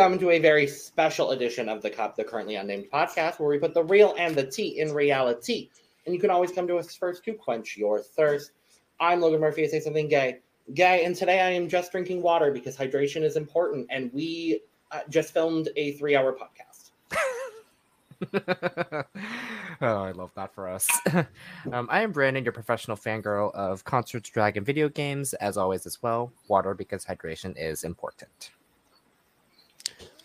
Welcome to a very special edition of the Cup, the currently unnamed podcast, where we put the real and the tea in reality. And you can always come to us first to quench your thirst. I'm Logan Murphy. I say something gay, gay, and today I am just drinking water because hydration is important. And we uh, just filmed a three-hour podcast. oh, I love that for us. um, I am Brandon, your professional fangirl of concerts, drag, and video games, as always, as well. Water because hydration is important.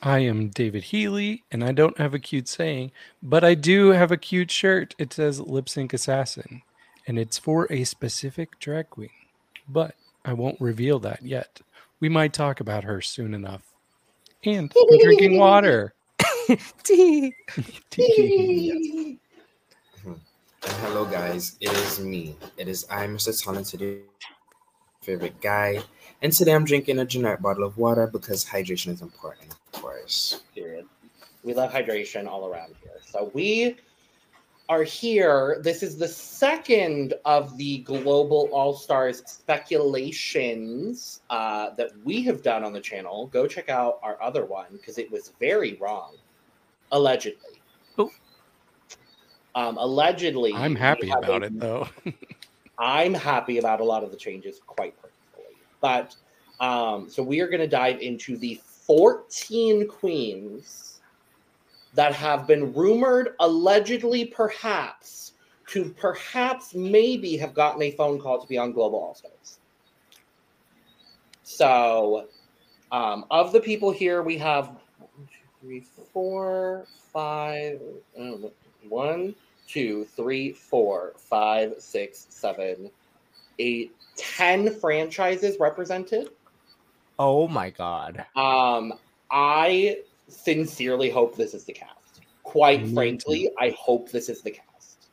I am David Healy, and I don't have a cute saying, but I do have a cute shirt. It says Lip Sync Assassin, and it's for a specific drag queen, but I won't reveal that yet. We might talk about her soon enough. And I'm drinking water. Tea. Tea. And hello, guys. It is me. It is I, Mr. Talented, favorite guy. And today I'm drinking a generic bottle of water because hydration is important, of course. Period. We love hydration all around here. So we are here. This is the second of the Global All Stars speculations uh, that we have done on the channel. Go check out our other one because it was very wrong, allegedly. Oh. Um, allegedly, I'm happy about a- it, though. I'm happy about a lot of the changes, quite personally. But um, so we are going to dive into the 14 queens that have been rumored, allegedly, perhaps, to perhaps maybe have gotten a phone call to be on Global All Stars. So, um, of the people here, we have three, four, five, uh, one, two, three, four, five, six, seven, eight, ten franchises represented. Oh my god. Um, I sincerely hope this is the cast. Quite Me frankly, I hope this is the cast.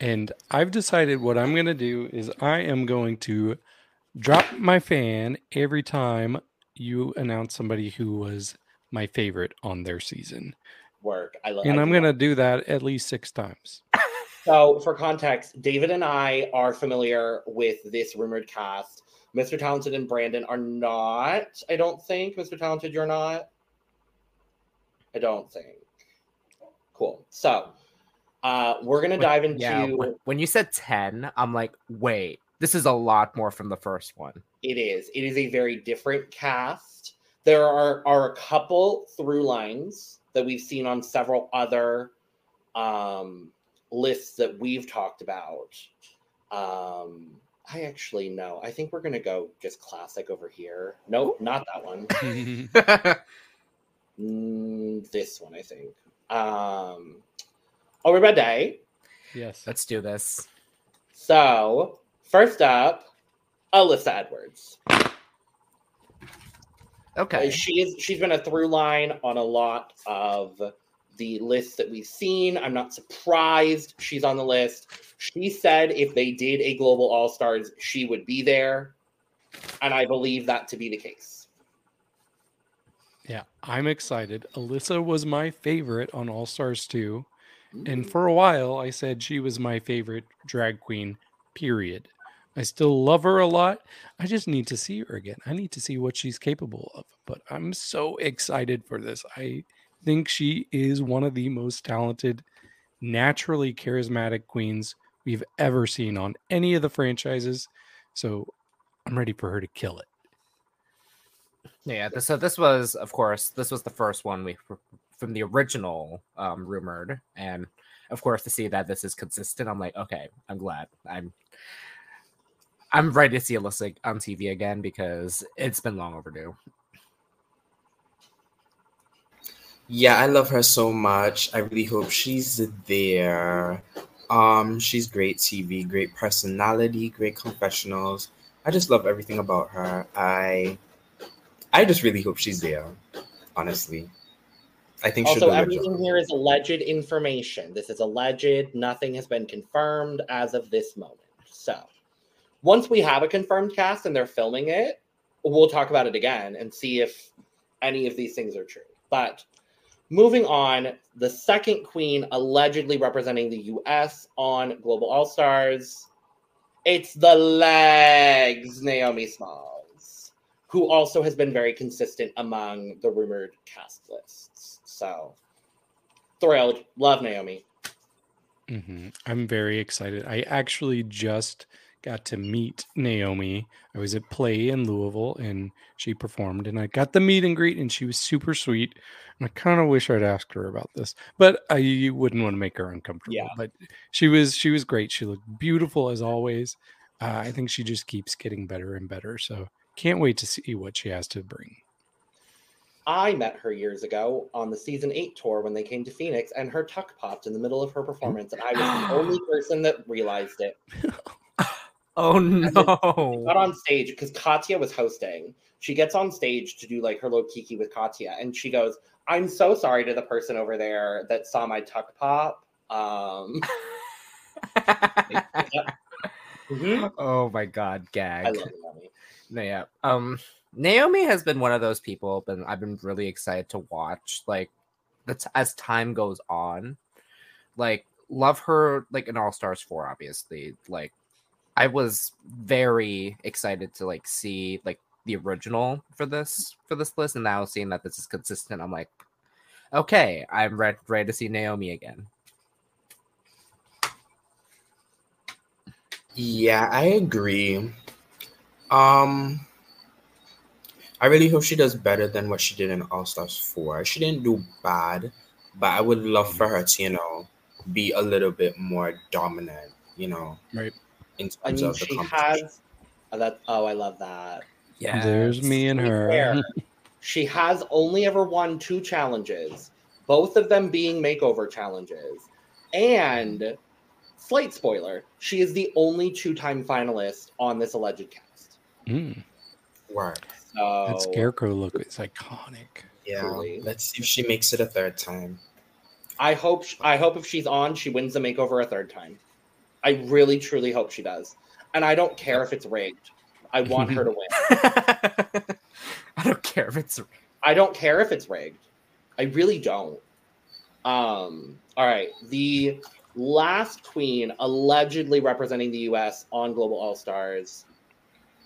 And I've decided what I'm going to do is I am going to drop my fan every time you announce somebody who was my favorite on their season. Work. I love. And I I'm going to do that at least six times. So, for context, David and I are familiar with this rumored cast. Mr. Talented and Brandon are not. I don't think. Mr. Talented, you're not. I don't think. Cool. So, uh, we're gonna Wait, dive into. Yeah, when, when you said 10, I'm like, wait, this is a lot more from the first one. It is. It is a very different cast. There are are a couple through lines that we've seen on several other um, lists that we've talked about. Um, I actually know. I think we're gonna go just classic over here. Nope, not that one. Mm, this one, I think. Um, already. yes. Let's do this. So first up, Alyssa Edwards. Okay. Uh, She is she's been a through line on a lot of the lists that we've seen. I'm not surprised she's on the list. She said if they did a global all stars, she would be there. And I believe that to be the case. Yeah, I'm excited. Alyssa was my favorite on All Stars 2. Mm. And for a while, I said she was my favorite drag queen, period. I still love her a lot. I just need to see her again. I need to see what she's capable of. But I'm so excited for this. I think she is one of the most talented, naturally charismatic queens we've ever seen on any of the franchises. So I'm ready for her to kill it. Yeah, so this was, of course, this was the first one we from the original um, rumored, and of course to see that this is consistent, I'm like, okay, I'm glad. I'm I'm ready to see Alyssa on TV again because it's been long overdue. Yeah, I love her so much. I really hope she's there. Um, she's great TV, great personality, great confessionals. I just love everything about her. I I just really hope she's there. Honestly. I think she'll Also, do a good everything here is alleged information. This is alleged. Nothing has been confirmed as of this moment. So, once we have a confirmed cast and they're filming it, we'll talk about it again and see if any of these things are true. But moving on, the second queen allegedly representing the US on Global All Stars, it's the legs, Naomi Smalls. who also has been very consistent among the rumored cast lists. So thrilled, love Naomi. Mm-hmm. I'm very excited. I actually just got to meet Naomi. I was at Play in Louisville and she performed, and I got the meet and greet, and she was super sweet. And I kind of wish I'd asked her about this, but I wouldn't want to make her uncomfortable. Yeah. But she was she was great. She looked beautiful as always. Uh, I think she just keeps getting better and better. So can't wait to see what she has to bring. I met her years ago on the season eight tour when they came to Phoenix, and her tuck popped in the middle of her performance, and I was the only person that realized it. Oh no! Got on stage because Katya was hosting. She gets on stage to do like her little kiki with Katya, and she goes, "I'm so sorry to the person over there that saw my tuck pop." Um, mhm. oh my god, I gag. love Naomi. No, yeah. Um, Naomi has been one of those people, but I've been really excited to watch. Like, that's as time goes on. Like, love her. Like in All Stars four, obviously. Like, I was very excited to like see like the original for this for this list, and now seeing that this is consistent, I'm like, okay, I'm ready ready to see Naomi again. Yeah, I agree. Um, I really hope she does better than what she did in All Stars 4. She didn't do bad, but I would love for her to, you know, be a little bit more dominant, you know, Right. In I mean, of the she competition. has. Oh, that. Oh, I love that. Yeah, There's me and her. she has only ever won two challenges, both of them being makeover challenges. And slight spoiler, she is the only two-time finalist on this alleged cast. Mm, Word. So that scarecrow look is iconic. Yeah. Truly. Let's see if she makes it a third time. I hope I hope if she's on, she wins the makeover a third time. I really truly hope she does. And I don't care if it's rigged. I want her to win. I don't care if it's I don't care if it's rigged. I really don't. Um, all right. The last queen allegedly representing the US on Global All Stars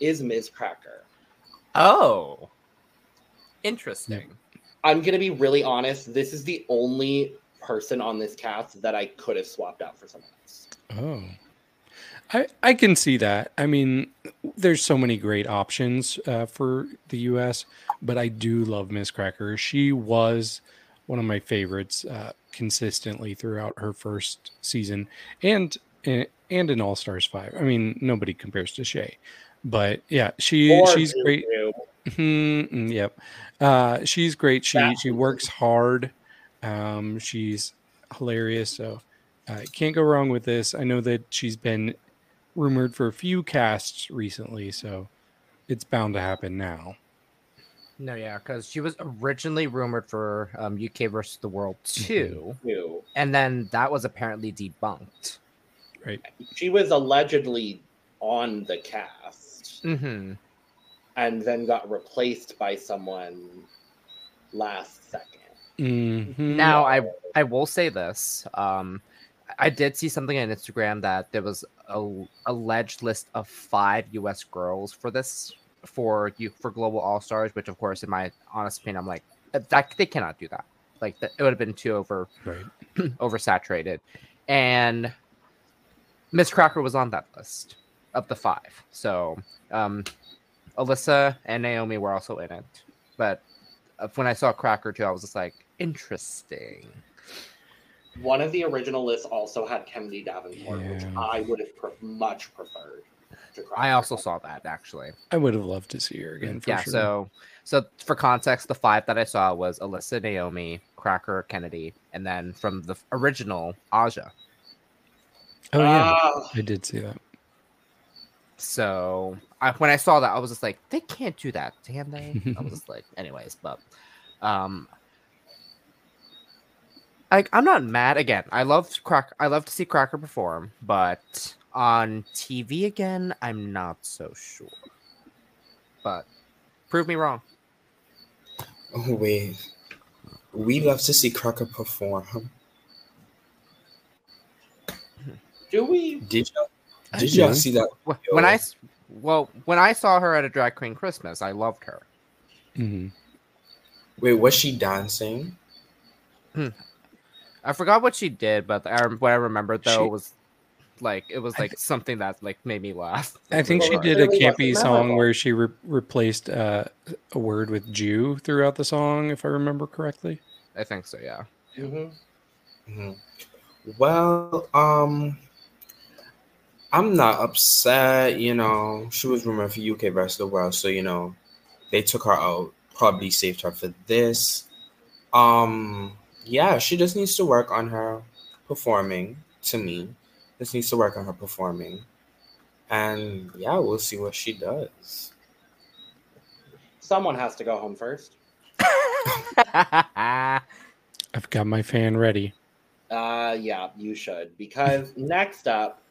is Ms. Cracker. Oh, interesting. I'm gonna be really honest. This is the only person on this cast that I could have swapped out for someone else. Oh. I, I can see that. I mean, there's so many great options uh, for the U.S., but I do love Miss Cracker. She was one of my favorites uh, consistently throughout her first season, and and in All Stars five. I mean, nobody compares to Shea, but yeah, she Or she's great. Zoo. Mhm, yep. Uh, she's great. She she works hard. Um, she's hilarious. So uh, can't go wrong with this. I know that she's been rumored for a few casts recently, so it's bound to happen now. No, yeah, because she was originally rumored for um, UK versus the World 2, Zoo. and then that was apparently debunked. Right. She was allegedly on the cast Mm-hmm. and then got replaced by someone last second. Mhm. Now, I I will say this. Um, I did see something on Instagram that there was a alleged list of five U.S. girls for this for you for Global All Stars, which of course, in my honest opinion, I'm like that they cannot do that. Like that, it would have been too over right. oversaturated. And Miss Cracker was on that list of the five. So um, Alyssa and Naomi were also in it. But uh, when I saw Cracker too, I was just like, interesting. One of the original lists also had Kennedy Davenport, which I would have pre- much preferred. To I also saw that actually. I would have loved to see her again. For yeah. sure. So so for context, the five that I saw was Alyssa, Naomi, Cracker, Kennedy, and then from the original Aja. oh yeah, Ah, I did see that. So I, when I saw that, I was just like, they can't do that, can they? I was just like, anyways, but um, like I'm not mad. Again, I love crack. I love to see Cracker perform, but on TV again, I'm not so sure. But prove me wrong. Oh, wait. We love to see Cracker perform. do we? Did y'all, did y'all see that? Wh- When I well, when I saw her at a drag queen Christmas, I loved her. Mhm. Wait, was she dancing? I forgot what she did, but I, what I remember though She- was like it was I like something that like made me laugh. I think she did a campy song where she re- replaced uh, a word with Jew throughout the song, if I remember correctly. I think so, yeah. Mhm. Mhm. Well, um, I'm not upset. You know, she was rumored for UK versus the world, so you know, they took her out. Probably saved her for this. Um, yeah, she just needs to work on her performing. To me, just needs to work on her performing, and yeah, we'll see what she does. Someone has to go home first. I've got my fan ready. Uh, yeah, you should. Because next up,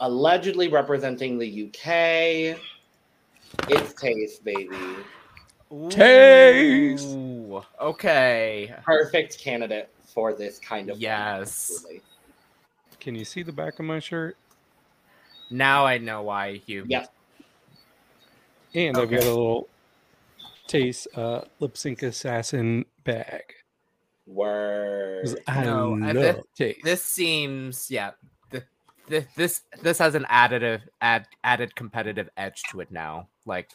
allegedly representing the UK, it's Tayce, baby. Tayce! Okay. Perfect candidate for this kind of. Yes. really. Can you see the back of my shirt? Now I know why you. Yeah. And I've got a little Tayce uh, lip sync assassin bag. Word. I No, love this- Tayce. This seems yeah. th- th- This this has an additive add added competitive edge to it now. Like,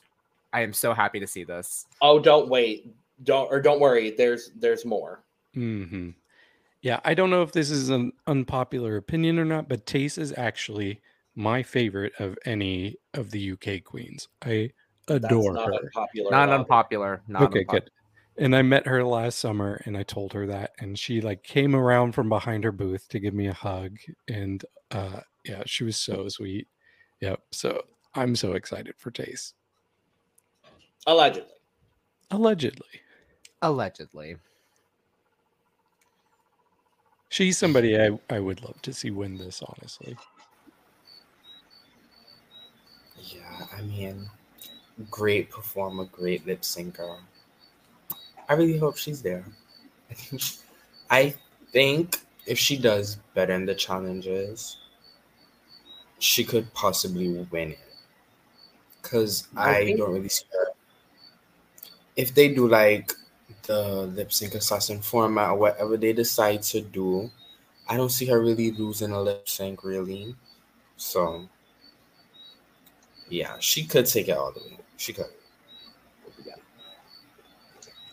I am so happy to see this. Oh, don't wait. Don't or don't worry. There's there's more. hmm Yeah, I don't know if this is an unpopular opinion or not, but Tayce is actually my favorite of any of the UK queens. I That's adore not her. unpopular. Not unpopular. Not okay, unpop- good. And I met her last summer and I told her that and she like came around from behind her booth to give me a hug and uh yeah, she was so sweet. Yep. So I'm so excited for Tayce. Allegedly. Allegedly. Allegedly. She's somebody I, I would love to see win this, honestly. Yeah, I mean, great performer, great lip syncer. I really hope she's there. I think, I think if she does better in the challenges, she could possibly win it. Cause I don't really see her. If they do like the lip sync assassin format or whatever they decide to do, I don't see her really losing a lip sync really. So yeah, she could take it all the way. She could.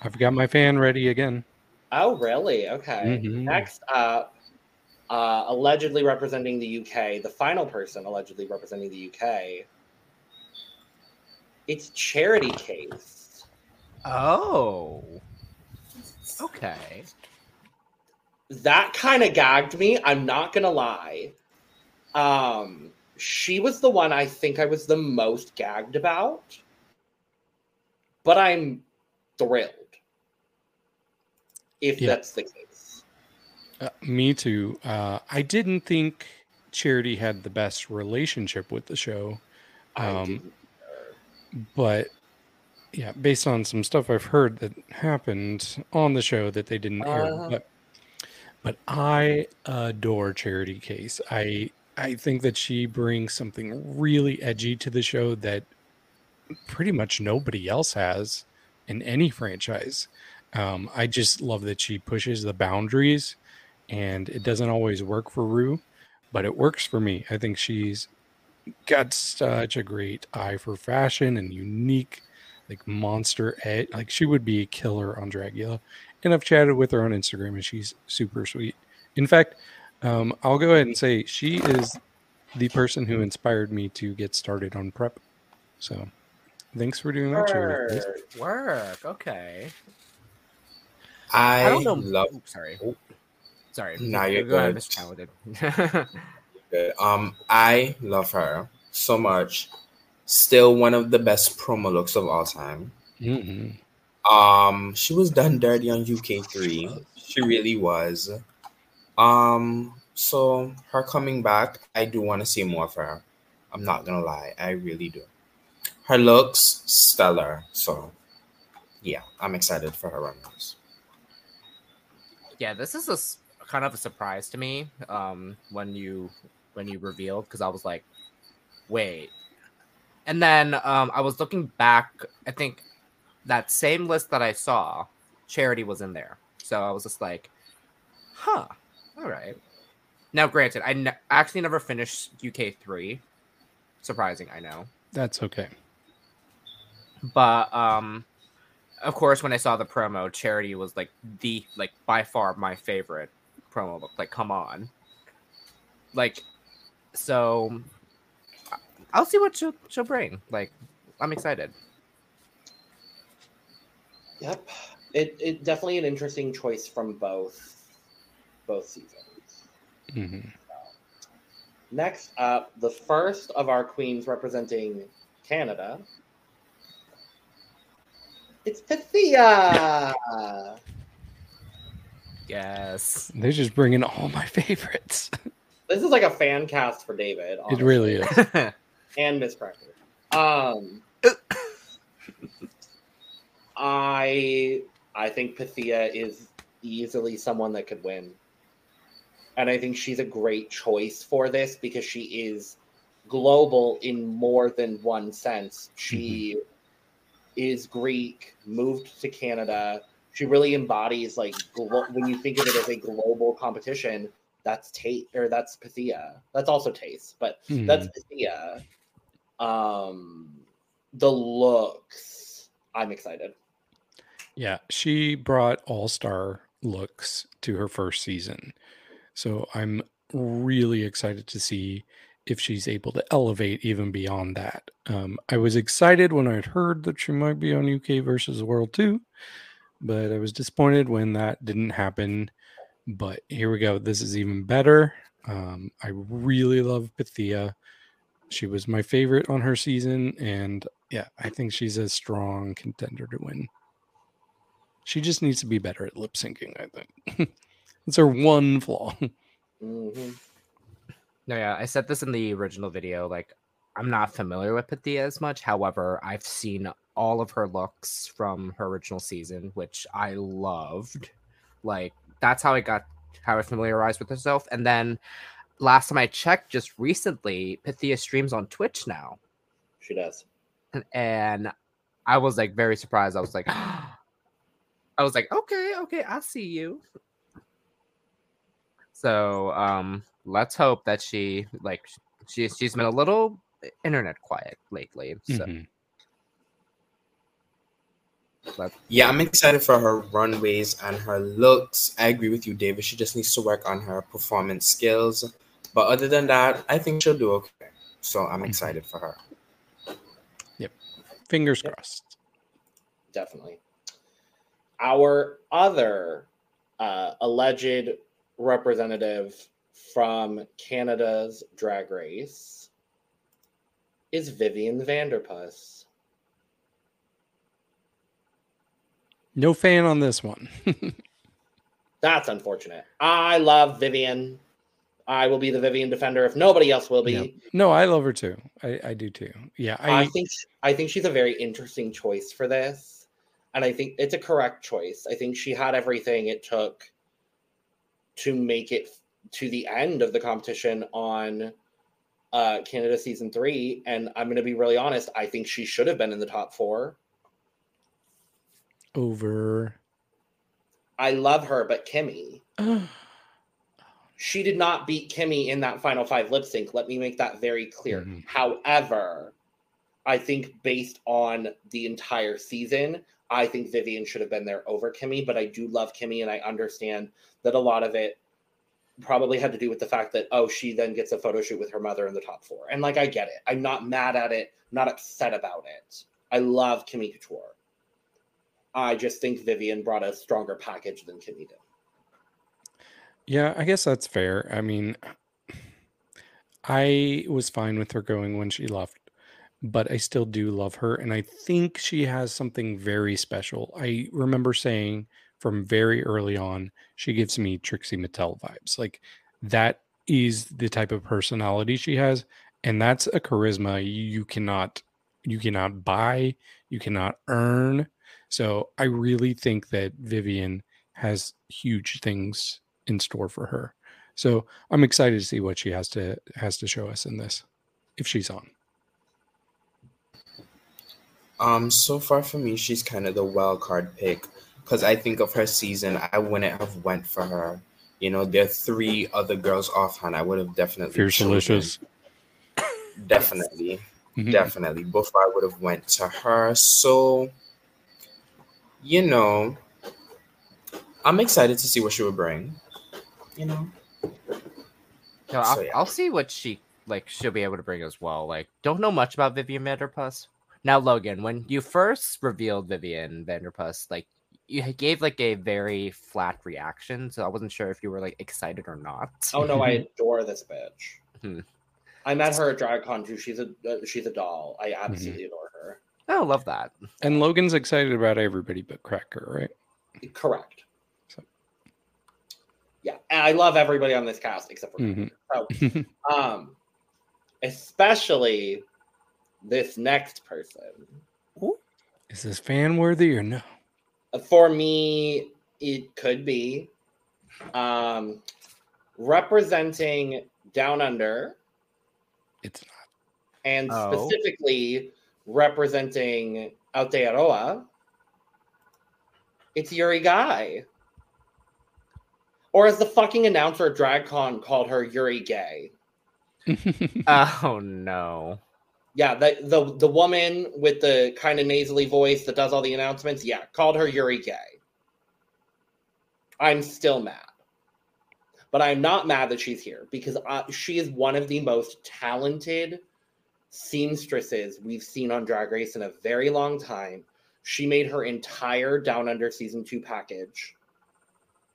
I've got my fan ready again. Oh, really? Okay. Mhm. Next up, uh, allegedly representing the UK, the final person allegedly representing the UK. It's Charity Kase. Oh. Okay. That kind of gagged me. I'm not gonna lie. Um, she was the one I think I was the most gagged about, but I'm thrilled if Yeah. that's the case. Uh, me too. Uh, I didn't think Charity had the best relationship with the show, I Um, didn't. but yeah, based on some stuff I've heard that happened on the show that they didn't air, Uh. but but I adore Charity Kase. I I think that she brings something really edgy to the show that pretty much nobody else has in any franchise. Um, I just love that she pushes the boundaries, and it doesn't always work for Rue, but it works for me. I think she's got such a great eye for fashion and unique, like monster edge. Like she would be a killer on Dragula. And I've chatted with her on Instagram, and she's super sweet. In fact, um, I'll go ahead and say she is the person who inspired me to get started on prep. So, thanks for doing that, Charity. Work. Okay. I, I don't know. love Ooh, sorry. Oh. Sorry. No, you're Go ahead, good. Mr. Talented. it. Um, I love her so much. Still one of the best promo looks of all time. Mhm. Um, she was done dirty on UK three. She really was. Um, so her coming back, I do want to see more of her. I'm not gonna lie, I really do. Her looks stellar. So, yeah, I'm excited for her runners. yeah, this is a kind of a surprise to me. Um, when you when you revealed, because I was like, wait, And then um, I was looking back. I think that same list that I saw, Charity was in there. So I was just like, huh, all right. Now, granted, I ne- actually never finished UK three. Surprising, I know. That's okay. But um, of course, when I saw the promo, Charity was like the like by far my favorite promo book. Like, come on, like, so I'll see what she'll she'll bring. Like, I'm excited. Yep. It it definitely an interesting choice from both both seasons. hmm Next up, the first of our queens representing Canada. It's Pythia. Yes. They're just bringing all my favorites. This is like a fan cast for David. It really is. and Miss Cracker. Um, I I think Pythia is easily someone that could win, and I think she's a great choice for this because she is global in more than one sense. She is Greek, moved to Canada. She really embodies like glo- when you think of it as a global competition. That's Tate or that's Pythia. That's also Tayce, but Mhm. that's Pythia. Um, the looks, I'm excited. Yeah, she brought all star looks to her first season. So I'm really excited to see if she's able to elevate even beyond that. Um, I was excited when I'd heard that she might be on UK versus the World too, but I was disappointed when that didn't happen. But here we go. This is even better. Um, I really love Pythia. She was my favorite on her season, and yeah, I think she's a strong contender to win. She just needs to be better at lip syncing, I think. That's her one flaw. hmm No, yeah, I said this in the original video. Like, I'm not familiar with Pythia as much. However, I've seen all of her looks from her original season, which I loved. Like, that's how I got how I familiarized with herself. And then last time I checked, just recently, Pythia streams on Twitch now, She does. and I was like very surprised. I was like, I was like, okay, okay, I see you. So um let's hope that she like she's she's been a little internet quiet lately. So Mhm. let, Yeah, I'm excited for her runways and her looks. I agree with you, David. She just needs to work on her performance skills. But other than that, I think she'll do okay. So I'm excited for her. Yep. Fingers Yep. crossed. definitely. Our other uh, alleged representative from Canada's drag race is Vivian Vanderpuss. No fan on this one. That's unfortunate. I love Vivian. I will be the Vivian defender if nobody else will be. Yeah. no, I love her too. I, I do too. Yeah, I, I, think I think she's a very interesting choice for this, and I think it's a correct choice. I think she had everything it took to make it to the end of the competition on uh, Canada season three. And I'm going to be really honest. I think she should have been in the top four. over. I love her, but Kimmy, she did not beat Kimmy in that final five lip sync. Let me make that very clear. Mhm. However, I think based on the entire season, I think Vivian should have been there over Kimmy, but I do love Kimmy and I understand that a lot of it probably had to do with the fact that oh she then gets a photo shoot with her mother in the top four and like i get it i'm not mad at it not upset about it i love kimmy couture i just think vivian brought a stronger package than kimmy did Yeah, I guess that's fair. I mean, I was fine with her going when she left, but I still do love her. And I think she has something very special. I remember saying from very early on, she gives me Trixie Mattel vibes. Like that is the type of personality she has. And that's a charisma you cannot you cannot buy, you cannot earn. So I really think that Vivian has huge things in store for her. So I'm excited to see what she has to has to show us in this, if she's on. Um, so far for me, she's kind of the wild card pick because I think of her season, I wouldn't have went for her. You know, there are three other girls offhand. I would have definitely Fierce delicious. Definitely, Mhm. definitely. Before I would have went to her. So, you know, I'm excited to see what she would bring. You know, No, I'll, So, yeah. I'll see what she like she'll be able to bring as well. Like, don't know much about Vivian Vanderpuss. Now, Logan, when you first revealed Vivian Vanderpuss, like you gave like a very flat reaction, so I wasn't sure if you were like excited or not. Oh no, I adore this bitch. Hmm. I met her at DragCon too. She's a uh, she's a doll. I absolutely adore her. Oh, love that. And Logan's excited about everybody but Cracker, right? Correct. So- Yeah, and I love everybody on this cast except for Mhm. so, um, especially this next person. Is this fan worthy or no? For me, it could be um, representing Down Under It's not. and Oh. specifically representing Aotearoa. It's Yuri Guaii. Or as the fucking announcer at DragCon called her Yuri Gay. Oh no. Yeah, the the the woman with the kind of nasally voice that does all the announcements, yeah, called her Yuri Gay. I'm still mad. But I'm not mad that she's here because uh, she is one of the most talented seamstresses we've seen on Drag Race in a very long time. She made her entire Down Under season 2 package.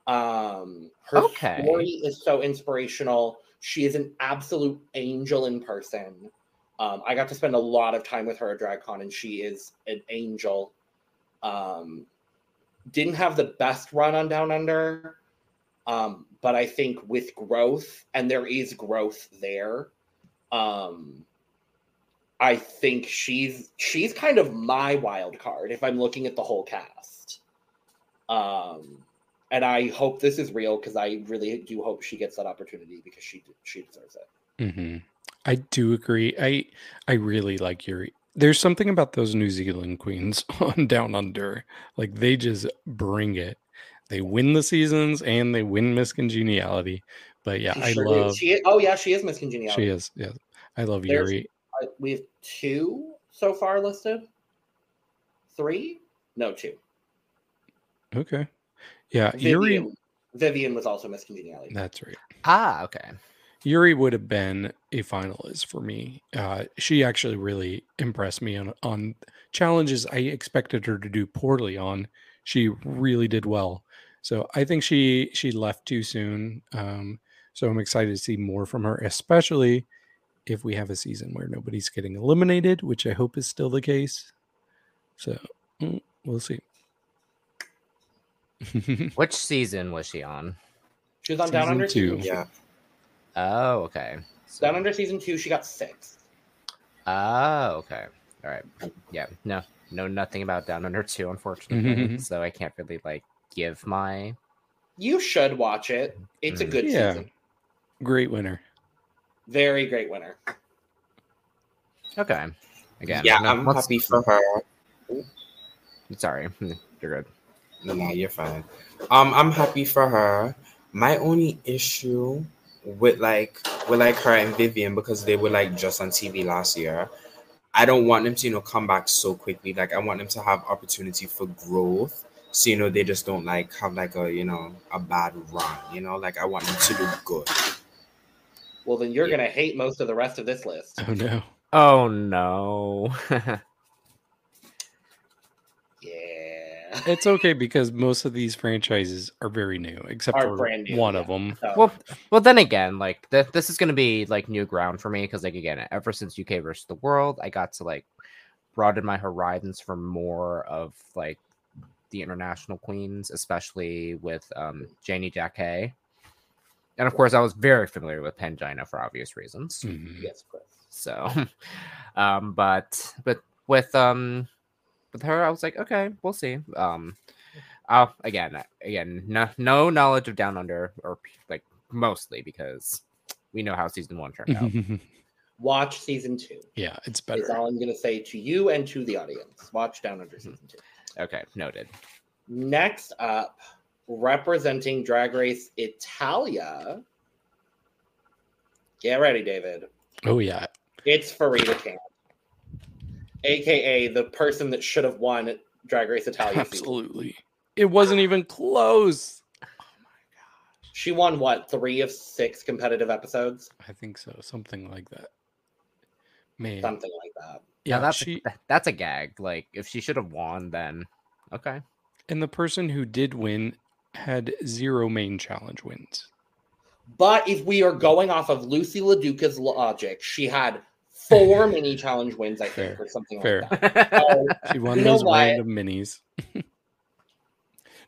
Um her Okay. story is so inspirational. She is an absolute angel in person. Um, I got to spend a lot of time with her at DragCon, and she is an angel. Um, didn't have the best run on Down Under, um, but I think with growth, and there is growth there. Um, I think she's she's kind of my wild card if I'm looking at the whole cast. Um, and I hope this is real because I really do hope she gets that opportunity because she she deserves it. hmm I do agree. I I really like Yuri. There's something about those New Zealand queens on Down Under. Like they just bring it. They win the seasons and they win Miss Congeniality. But yeah, She I sure love She is, oh yeah, she is Miss Congeniality. she is. Yeah. I love There's- Yuri. Uh, we have two so far listed. Three? No, two. Okay. Yeah, Yuri Vivian, Vivian was also Miss Congeniality. that's right. Ah, okay. Yuri would have been a finalist for me. Uh, she actually really impressed me on on challenges I expected her to do poorly on. She really did well. So I think she she left too soon. Um, so I'm excited to see more from her, especially if we have a season where nobody's getting eliminated, which I hope is still the case. So mm, we'll see. Which season was she on? She was on Down Under two. season two. yeah. Oh, okay. So- Down Under season two, she got six. Oh, okay. All right. Yeah. No, know nothing about Down Under 2, unfortunately. Mhm. so I can't really like give my You should watch it. It's a Mm. good Yeah. season. Great winner. Very great winner. Okay. Again. yeah, no, I'm happy for her. Sorry. You're good. No, no, you're fine. Um, I'm happy for her. My only issue with like with like her and Vivian because they were like just on TV last year. I don't want them to you know come back so quickly. Like I want them to have opportunity for growth. So you know they just don't like have like a you know a bad run. You know like I want them to do good. Well, then you're Yeah. gonna hate most of the rest of this list. Oh no. Oh no. Yeah. It's okay because most of these franchises are very new, except Are for brand new, one yeah. of them. So, well, well, then again, like th- this is gonna be like new ground for me because, like, again, ever since UK versus the world, I got to like broaden my horizons for more of like the international queens, especially with um Janey Jacké. And of course, I was very familiar with Pangina for obvious reasons. Mhm. yes, Chris. So, um, but but with um with her, I was like, okay, we'll see. Um, uh, again, again, no no knowledge of Down Under, or like mostly because we know how season one turned out. Watch season two. Yeah, it's Is better. all I'm going to say to you and to the audience. Watch Down Under season two. Okay, noted. Next up, representing Drag Race Italia. Get ready, David. Oh yeah, It's Farida Kant, aka the person that should have won Drag Race Italia. season. absolutely. It wasn't even close. Oh my gosh, she won what three of six competitive episodes, I think so, something like that. Man, something like that. Yeah, yeah, that's she a, that's a gag. Like if she should have won, then okay. and the person who did win had zero main challenge wins. But if we are going off of Lucy LaDuca's logic, she had four mini challenge wins, I think, Fair, or something fair. like that. Um, so, She won You know those what? random minis.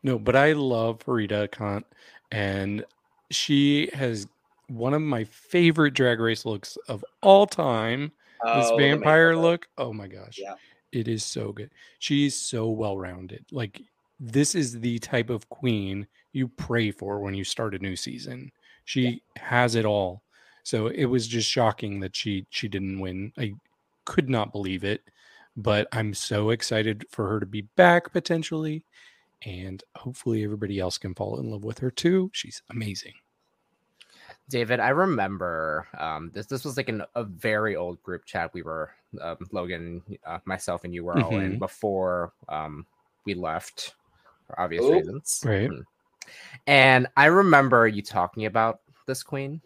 no, but I love Farida Kant, and she has one of my favorite drag race looks of all time. this oh, the vampire look. Oh my gosh. Yeah. It is so good. She's so well rounded. Like this is the type of queen you pray for when you start a new season. She has it all. So it was just shocking that she she didn't win. I could not believe it, but I'm so excited for her to be back potentially and hopefully everybody else can fall in love with her too. She's amazing. David, I remember um, this. This was like in a very old group chat. We were um, Logan, uh, myself, and you were all in Mhm. before um, we left for obvious Oop. reasons. Right. Mm. And I remember you talking about this queen,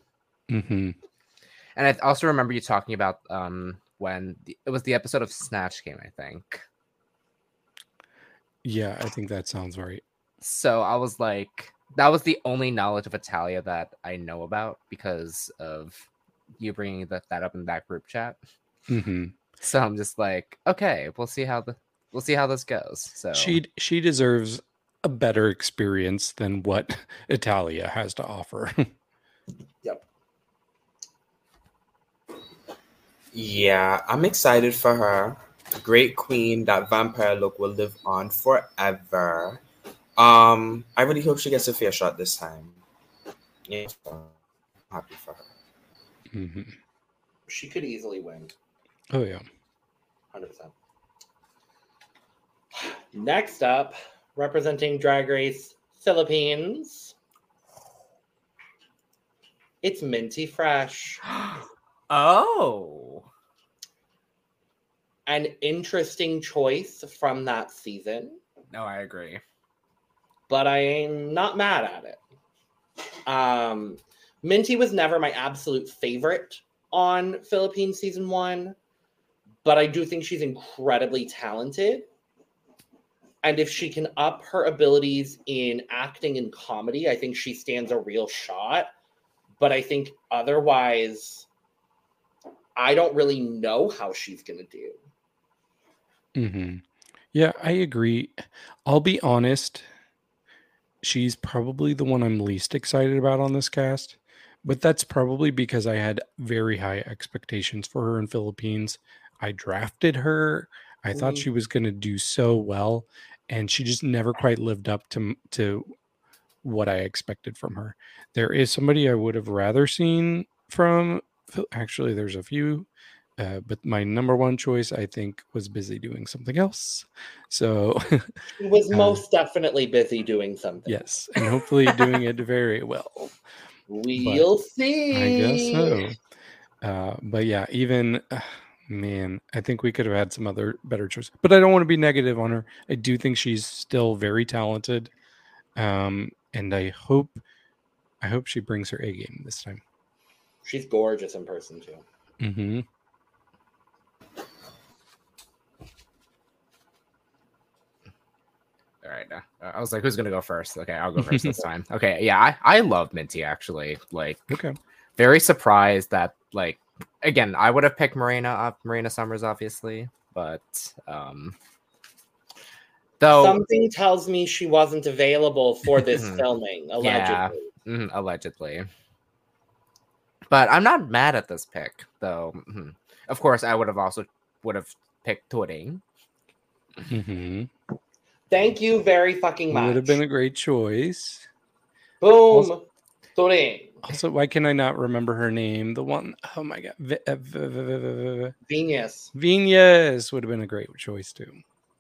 hmm and I also remember you talking about um, when the, it was the episode of Snatch Game, I think. Yeah, I think that sounds right. So I was like, that was the only knowledge of Italia that I know about because of you bringing that, that up in that group chat. hmm So I'm just like, okay, we'll see how the we'll see how this goes. So She she deserves a better experience than what Italia has to offer. Yeah, I'm excited for her. Great queen. That vampire look will live on forever. Um, I really hope she gets a fair shot this time. Yeah, so I'm happy for her. hmm She could easily win. Oh yeah. 100%. Next up, representing Drag Race Philippines, it's Minty Fresh. oh, An interesting choice from that season, no, I agree. but I am not mad at it. Um, Minty was never my absolute favorite on Philippines season one, but I do think she's incredibly talented. And if she can up her abilities in acting and comedy, I think she stands a real shot. But I think otherwise, I don't really know how she's going to do. hmm Yeah, I agree. I'll be honest. She's probably the one I'm least excited about on this cast, but that's probably because I had very high expectations for her in Philippines. I drafted her. I thought Mhm. she was going to do so well, and she just never quite lived up to to what I expected from her. There is somebody I would have rather seen from. Actually, there's a few uh, but my number one choice, I think, was busy doing something else. So, She was Uh, most definitely busy doing something. yes, and hopefully doing it very well. We'll see. I guess so. Uh, but yeah, even uh, man, I think we could have had some other better choice. But I don't want to be negative on her. I do think she's still very talented, um, and I hope, I hope she brings her A game this time. She's gorgeous in person too. Mm-hmm. All right, uh, I was like, who's gonna go first? Okay, I'll go first this time. Okay, yeah, I I love Minty actually. Like, Okay. very surprised that like again, I would have picked Marina up, Marina Summers, obviously, but um, though Something tells me she wasn't available for this filming, Yeah. allegedly. mhm, allegedly. But I'm not mad at this pick, though. mhm. Of course, I would have also would have picked Turing. hmm Thank you very fucking much. Would have been a great choice. Boom. Turing. Also, why can I not remember her name? The one, oh my god, V- uh, V- V- V- V- V- Venus. Venus would have been a great choice too.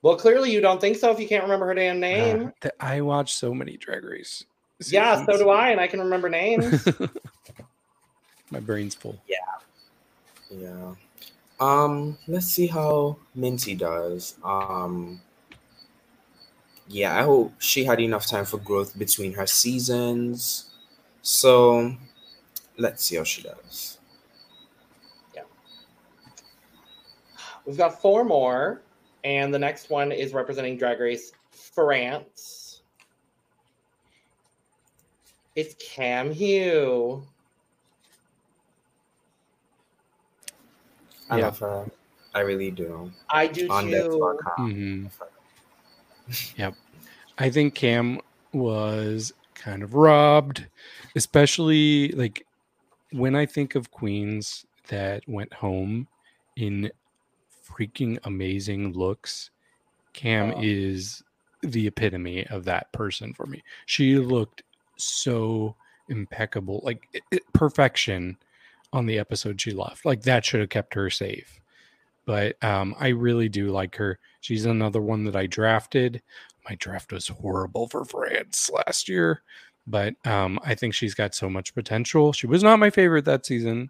Well, clearly you don't think so if you can't remember her damn name. th- I watch so many Drag Race. yeah, so do I, and I can remember names. My brain's full. Yeah. Yeah. Um, let's see how Minty does. Um yeah, I hope she had enough time for growth between her seasons. So let's see how she does. Yeah. We've got four more, and the next one is representing Drag Race France. It's Cam Hugh. I Yeah. love her. I really do. I do On too. podcast. Mhm. Yep. I think Cam was kind of robbed, especially like when I think of queens that went home in freaking amazing looks. Cam Oh. is the epitome of that person for me. She looked so impeccable, like i- i- perfection on the episode she left. Like that should have kept her safe. But um, I really do like her. She's another one that I drafted. My draft was horrible for France last year, but um, I think she's got so much potential. She was not my favorite that season,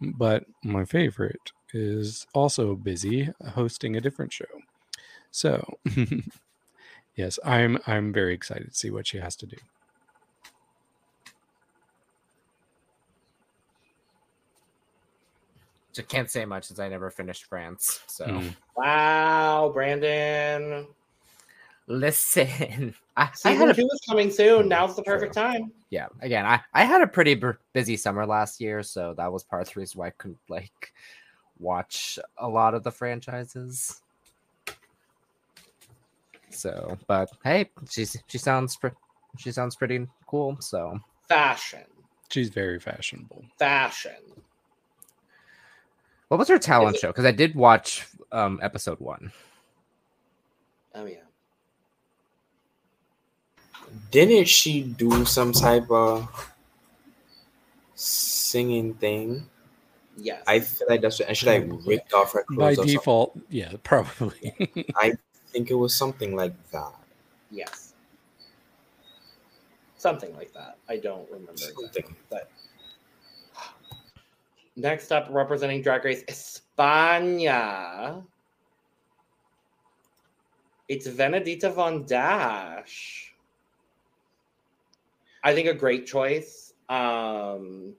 but my favorite is also busy hosting a different show. So, yes, I'm I'm very excited to see what she has to do. Just can't say much since I never finished France. So Mm. Wow, Brandon. listen, I, I had a two is coming soon. Now's the perfect time. yeah. Again, I I had a pretty bur- busy summer last year, so that was part of the reason why I couldn't like watch a lot of the franchises. So, but hey, she's she sounds pre- she sounds pretty cool. So Fashion. She's very fashionable. Fashion. What was her talent show? Because I did watch um episode one. Oh yeah. Didn't she do some type of singing thing? Yes. I feel like that's what, and she like ripped off her By clothes. or something. default, yeah, probably. I think it was something like that. yes. Something like that. I don't remember exactly. Something. But next up, representing Drag Race España. It's Venedita Von Däsh. I think a great choice. Um,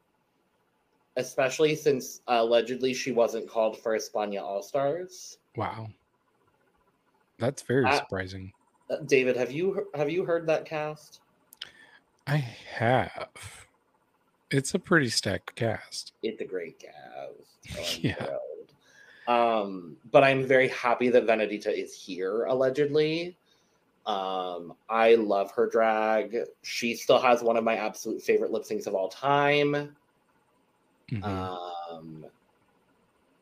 especially since allegedly she wasn't called for España All Stars. wow, that's very Uh, surprising. Uh, David, have you have you heard that cast? I have. It's a pretty stacked cast. It's a great cast. So Yeah. thrilled. Um, but I'm very happy that Venedita is here, allegedly. Um, I love her drag. She still has one of my absolute favorite lip syncs of all time. Mhm. Um,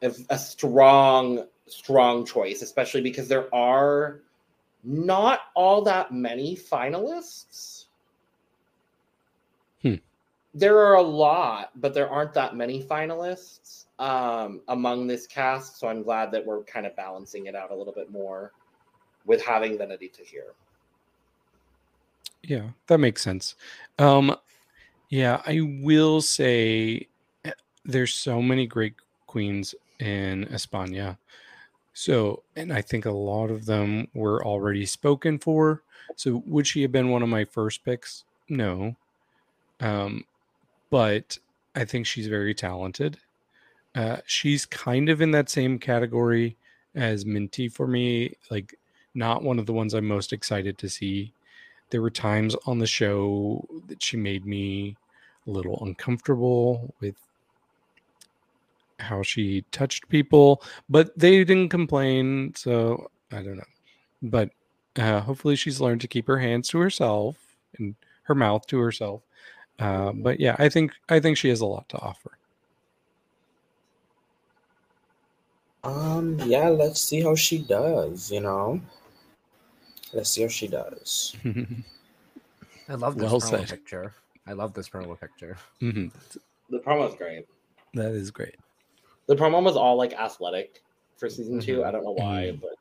a strong, strong choice, especially because there are not all that many finalists. Hmm. There are a lot, but there aren't that many finalists um, among this cast. So I'm glad that we're kind of balancing it out a little bit more with having Venedita here. Yeah, that makes sense. Um, yeah, I will say eh, there's so many great queens in España. So, and I think a lot of them were already spoken for. So, would she have been one of my first picks? No. Um, but I think she's very talented. Uh, she's kind of in that same category as Minty for me, like not one of the ones I'm most excited to see there were times on the show that she made me a little uncomfortable with how she touched people, but they didn't complain. So I don't know. But uh, hopefully she's learned to keep her hands to herself and her mouth to herself. Uh, but yeah, I think I think she has a lot to offer. Um, yeah, let's see how she does, you know. Let's see how she does. I love this Well promo said. picture. I love this promo picture. Mhm. The promo's great. That is great. The promo was all like athletic for season 2 Mhm. I don't know why, Mhm. but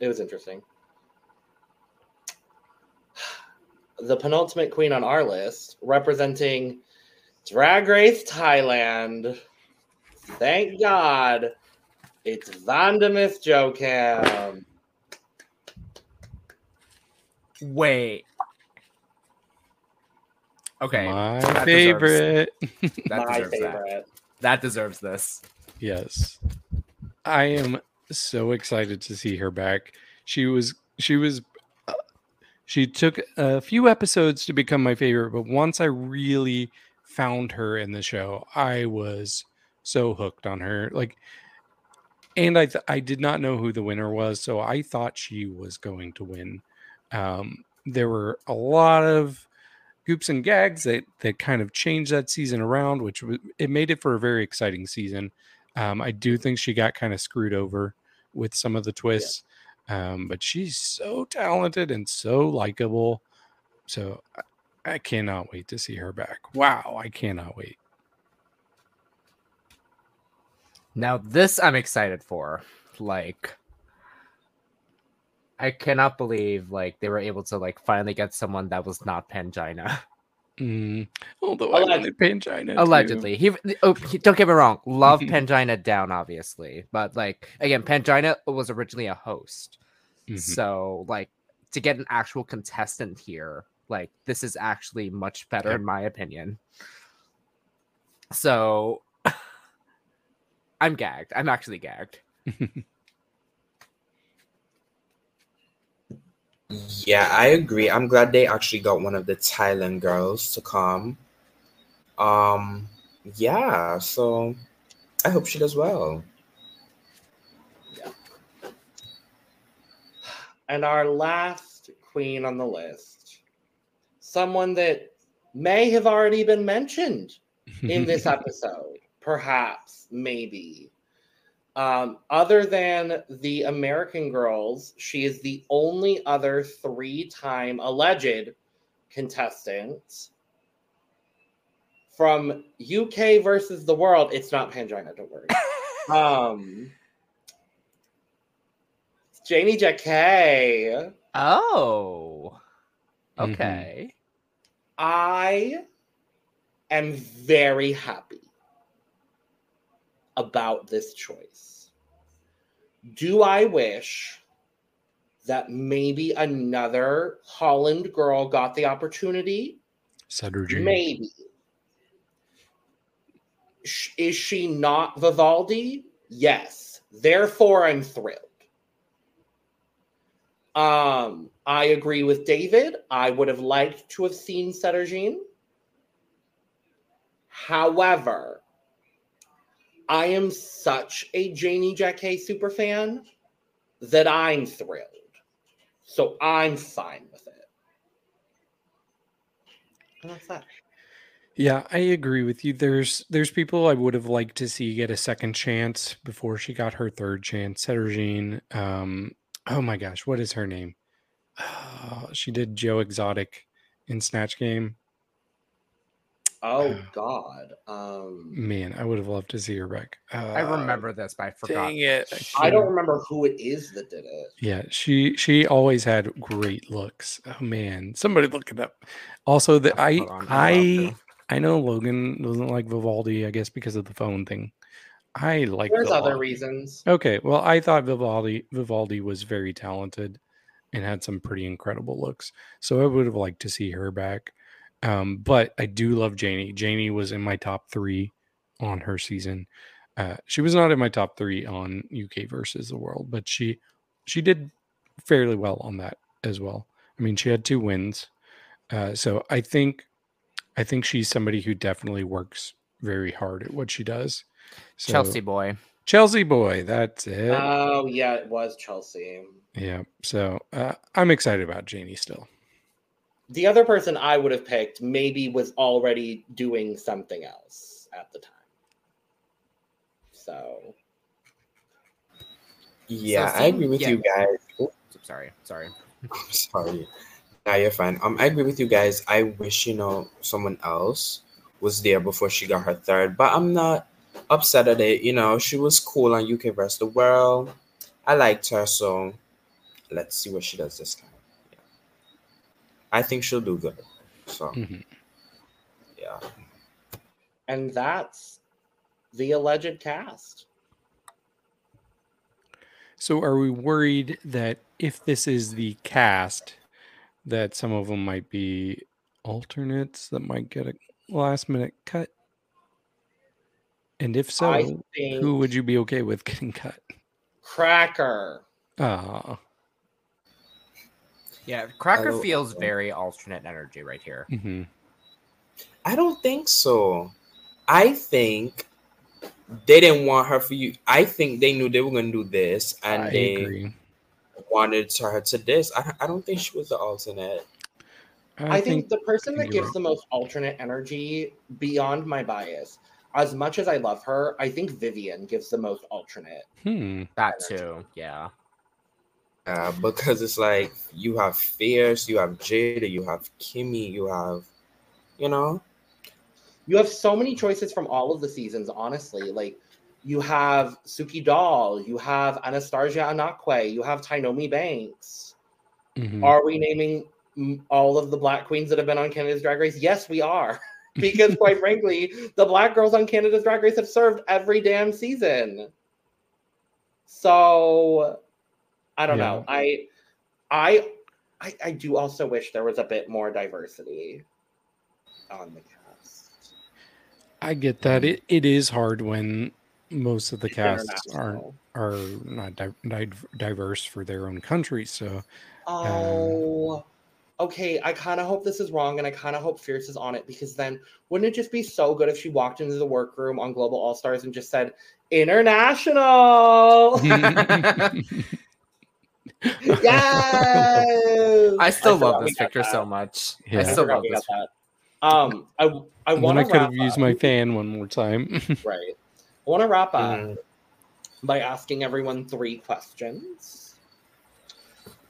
it was interesting. The penultimate queen on our list, representing Drag Race Thailand. Thank God, it's Vanda Miss Joaquim. Wait. Okay. My that deserves- favorite. That My deserves that. favorite. That deserves this. Yes. I am so excited to see her back. She was she was she took a few episodes to become my favorite, but once I really found her in the show, I was so hooked on her. Like and I th- I did not know who the winner was, so I thought she was going to win. Um there were a lot of goops and gags that that kind of changed that season around, which was, it made it for a very exciting season. Um, I do think she got kind of screwed over with some of the twists, um, but she's so talented and so likable. So I, I cannot wait to see her back. Wow, I cannot wait. Now this I'm excited for. Like I cannot believe like they were able to like finally get someone that was not Pangina. Mm, although I wanted Pangina. Allegedly. He, oh, he- don't get me wrong, love Pangina down obviously, but like again Pangina was originally a host. Mhm. So like to get an actual contestant here, like this is actually much better in my opinion. So I'm gagged. I'm actually gagged. Yeah, I agree. I'm glad they actually got one of the Thailand girls to come. Um, yeah, so I hope she does well. Yeah. And our last queen on the list, someone that may have already been mentioned in this episode, perhaps, maybe. Um, other than the American girls, she is the only other three time alleged contestant from UK versus the world. It's not Pangina, don't worry. um, it's Janey Jacké. Oh. Mhm. Okay. I am very happy about this choice. Do I wish that maybe another Holland girl got the opportunity? Sederginne. Maybe. Is she not Vivaldi? Yes. Therefore, I'm thrilled. Um, I agree with David. I would have liked to have seen Sederginne. However, I am such a Janey Jacké super fan that I'm thrilled. So I'm fine with it. And that's that. Yeah, I agree with you. There's there's people I would have liked to see get a second chance before she got her third chance. Sederginne, um, oh my gosh, what is her name? Oh, she did Joe Exotic in Snatch Game. Oh God. Um Man, I would have loved to see her back. Uh, I remember this, but I forgot. Dang it! I don't remember who it is that did it. Yeah, she she always had great looks. Oh man, somebody look it up. Also, the I I'm I. I know Logan doesn't like Vivaldi, I guess because of the phone thing. I like There's other reasons. Okay, well, I thought Vivaldi Vivaldi was very talented and had some pretty incredible looks. So I would have liked to see her back. Um, but I do love Janey. Janey was in my top three on her season. Uh, she was not in my top three on UK versus the world, but she she did fairly well on that as well. I mean, she had two wins. Uh, so I think I think she's somebody who definitely works very hard at what she does. So- Chelsea boy. Chelsea boy, that's it. Oh yeah, it was Chelsea. yeah. So uh, I'm excited about Janey still. The other person I would have picked maybe was already doing something else at the time. So Yeah, So I agree with yeah. you guys. Oh, Sorry, sorry. I'm sorry. Yeah, you're fine. Um, I agree with you guys. I wish you know someone else was there before she got her third, but I'm not upset at it. You know, she was cool on UK versus the world. I liked her, so let's see what she does this time. Yeah. I think she'll do good. So Mhm. yeah. And that's the alleged cast. So, are we worried that if this is the cast, that some of them might be alternates that might get a last minute cut? And if so, who would you be okay with getting cut? Cracker. Ah, Yeah, Cracker feels very alternate energy right here. hmm I don't think so. I think they didn't want her for you. I think they knew they were gonna do this, and I they agree. wanted her to this. I, I don't think she was the alternate. I, think, the person that gives the most alternate energy beyond my bias, as much as I love her, I think Vivian gives the most alternate. Hmm. That too, yeah. Uh, because it's like you have Fierce, you have Jada, you have Kimmy, you have, you know, You have so many choices from all of the seasons, honestly. Like you have Suki Doll, you have Anastarzia Anaquway, you have Tynomi Banks. mhm. Are we naming all of the black queens that have been on Canada's Drag Race? Yes, we are. because quite frankly, the black girls on Canada's Drag Race have served every damn season. So I don't know. I I I I do also wish there was a bit more diversity on the cast. I get that. It, it is hard when most of the It's casts aren't are not di- di- diverse for their own country. So um, Oh, okay. I kind of hope this is wrong, and I kind of hope Fierce is on it because then wouldn't it just be so good if she walked into the workroom on Global All Stars and just said international? yes. I still forgot love this picture that. so much. Yeah. I I still forgot love this. that. Um, I I and then want I to could have used my fan one more time. right. I want to wrap up Mm. by asking everyone three questions.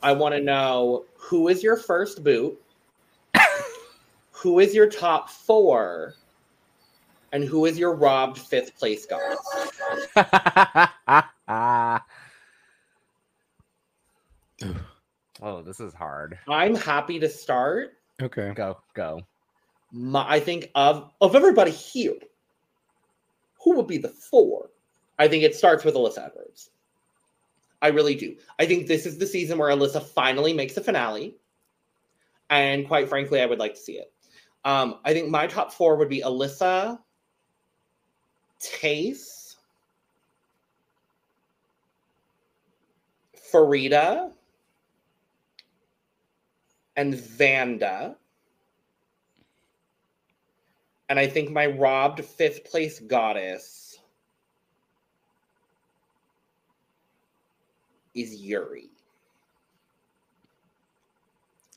I want to know who is your first boot, who is your top four, and who is your robbed fifth place goddess. Oh, this is hard. I'm happy to start. okay. Go, go. My, I think of of everybody here, who would be the four? I think it starts with Alyssa Edwards. I really do. I think this is the season where Alyssa finally makes a finale, and quite frankly, I would like to see it. Um, I think my top four would be Alyssa, Tayce, Farida, and Vanda. And I think my robbed fifth place goddess is Yuri.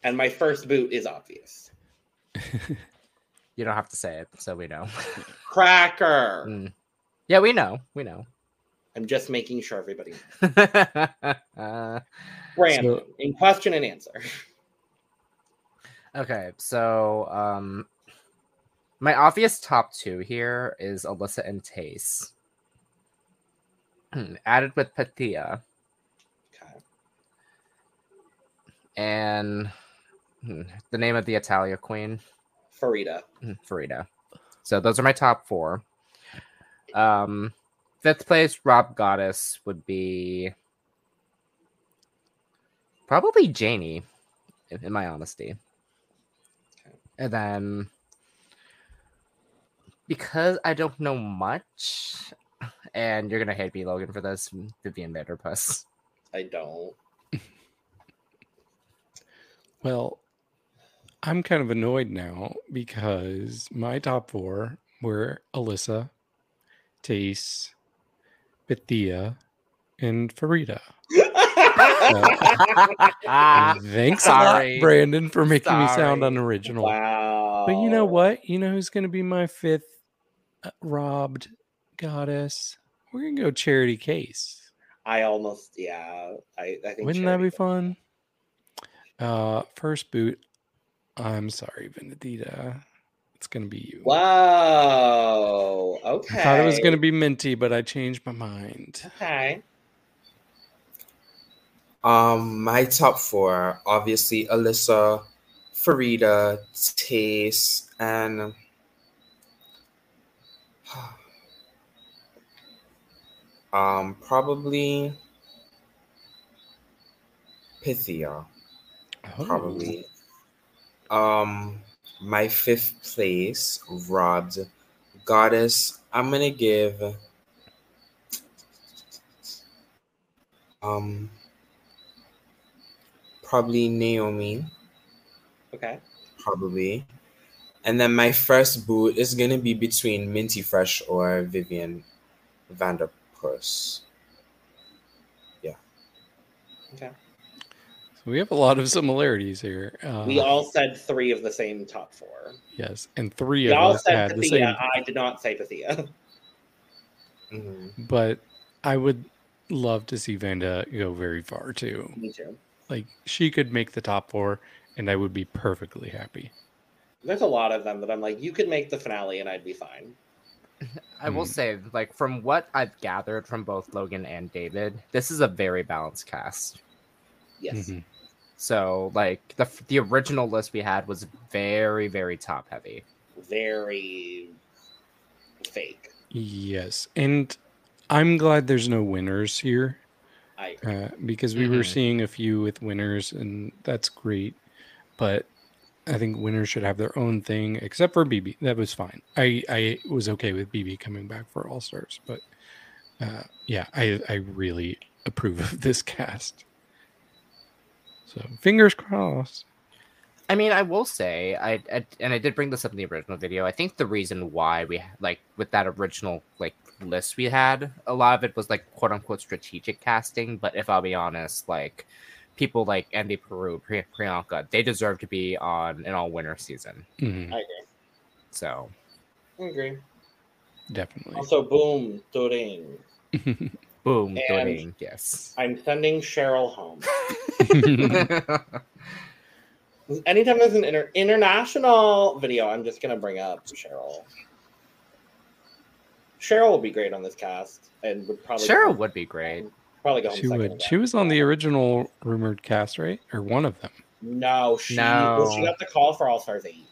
And my first boot is obvious. You don't have to say it, so we know. Cracker. Mm. Yeah, we know. We know. I'm just making sure everybody knows. Uh, Brandon, So- in question and answer. Okay, so um my obvious top two here is Alyssa and Tayce. Added with Pythia Okay. and hmm, the name of the Italia queen. Farida. Mhm, Farida. So those are my top four. Um, fifth place, Rob Goddess would be probably Janey, in, in my honesty. Okay. And then because I don't know much, and you're gonna hate me, Logan, for this, Vivian Vanderpuss. I don't. Well, I'm kind of annoyed now because my top four were Alyssa, Tayce, Pythia, and Farida. Ah, Thanks a sorry. lot, Brandon, for making me sound unoriginal. wow. But you know what? You know who's going to be my fifth uh, robbed goddess? We're going to go Charity Kase. I almost, yeah. I, I think Wouldn't that be does. fun? Uh, first boot, I'm sorry, Benedita. It's gonna be you. Wow. Okay. I thought it was gonna be Minty, but I changed my mind. Okay. Um, my top four, obviously Alyssa, Farida, Tayce, and um probably Pythia. Oh. Probably. Um my fifth place, Rod. Goddess, I'm gonna give um probably Naomi. Okay. probably. And then my first boot is gonna be between Minty Fresh or Vivian Vanderpuss. Yeah. Okay. So we have a lot of similarities here. Uh, we all said three of the same top four. yes, and three We of all us said had the same. I did not say Pythia. Mhm. But I would love to see Vanda go very far too. Me too. Like she could make the top four, and I would be perfectly happy. There's a lot of them that I'm like, you could make the finale and I'd be fine. I will Mm. say, like from what I've gathered from both Logan and David, this is a very balanced cast. Yes. Mhm. So, like the the original list we had was very, very top heavy. Very fake. Yes, and I'm glad there's no winners here I uh, because we were Mhm. seeing a few with winners, and that's great. But I think winners should have their own thing, except for BB. That was fine. I I was okay with BB coming back for All Stars, but uh, yeah, I I really approve of this cast. So fingers crossed. I mean, I will say, I, I and I did bring this up in the original video. I think the reason why we like with that original like list we had, a lot of it was like quote unquote strategic casting. But if I'll be honest, like people like Envy Peru, Pri- Priyanka, they deserve to be on an all winner season. Mhm, I agree. So I agree. definitely. Also, boom, Doring. boom, And- doing yes. I'm sending Cheryl home. Anytime there's an inter- international video, I'm just gonna bring up Cheryl. Cheryl will be great on this cast, and would probably Cheryl would be great. probably go home she would. She was on the original rumored cast, right? Or one of them. No, she well, she got the call for All Stars eight.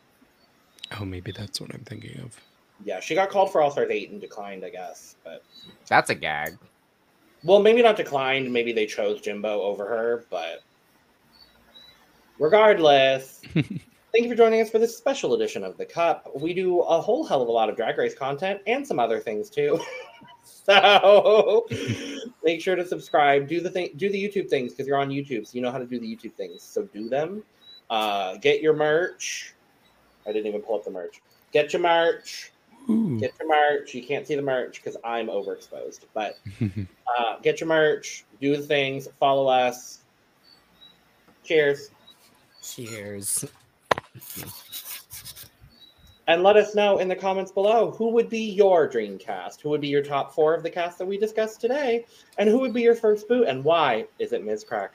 Oh, maybe that's what I'm thinking of. Yeah, she got called for All Stars eight and declined, I guess. But That's a gag. well, maybe not declined. Maybe they chose Jimbo over her. But regardless, thank you for joining us for this special edition of the Cup. We do a whole hell of a lot of Drag Race content and some other things too. so make sure to subscribe. Do the thing. Do the YouTube things because you're on YouTube, so you know how to do the YouTube things. So do them. Uh, get your merch. I didn't even pull up the merch. Get your merch. Ooh. Get your merch. You can't see the merch because I'm overexposed. But uh, get your merch. Do the things. Follow us. Cheers. Cheers. And let us know in the comments below who would be your dream cast? Who would be your top four of the cast that we discussed today? And who would be your first boot? And why is it Ms. Cracker?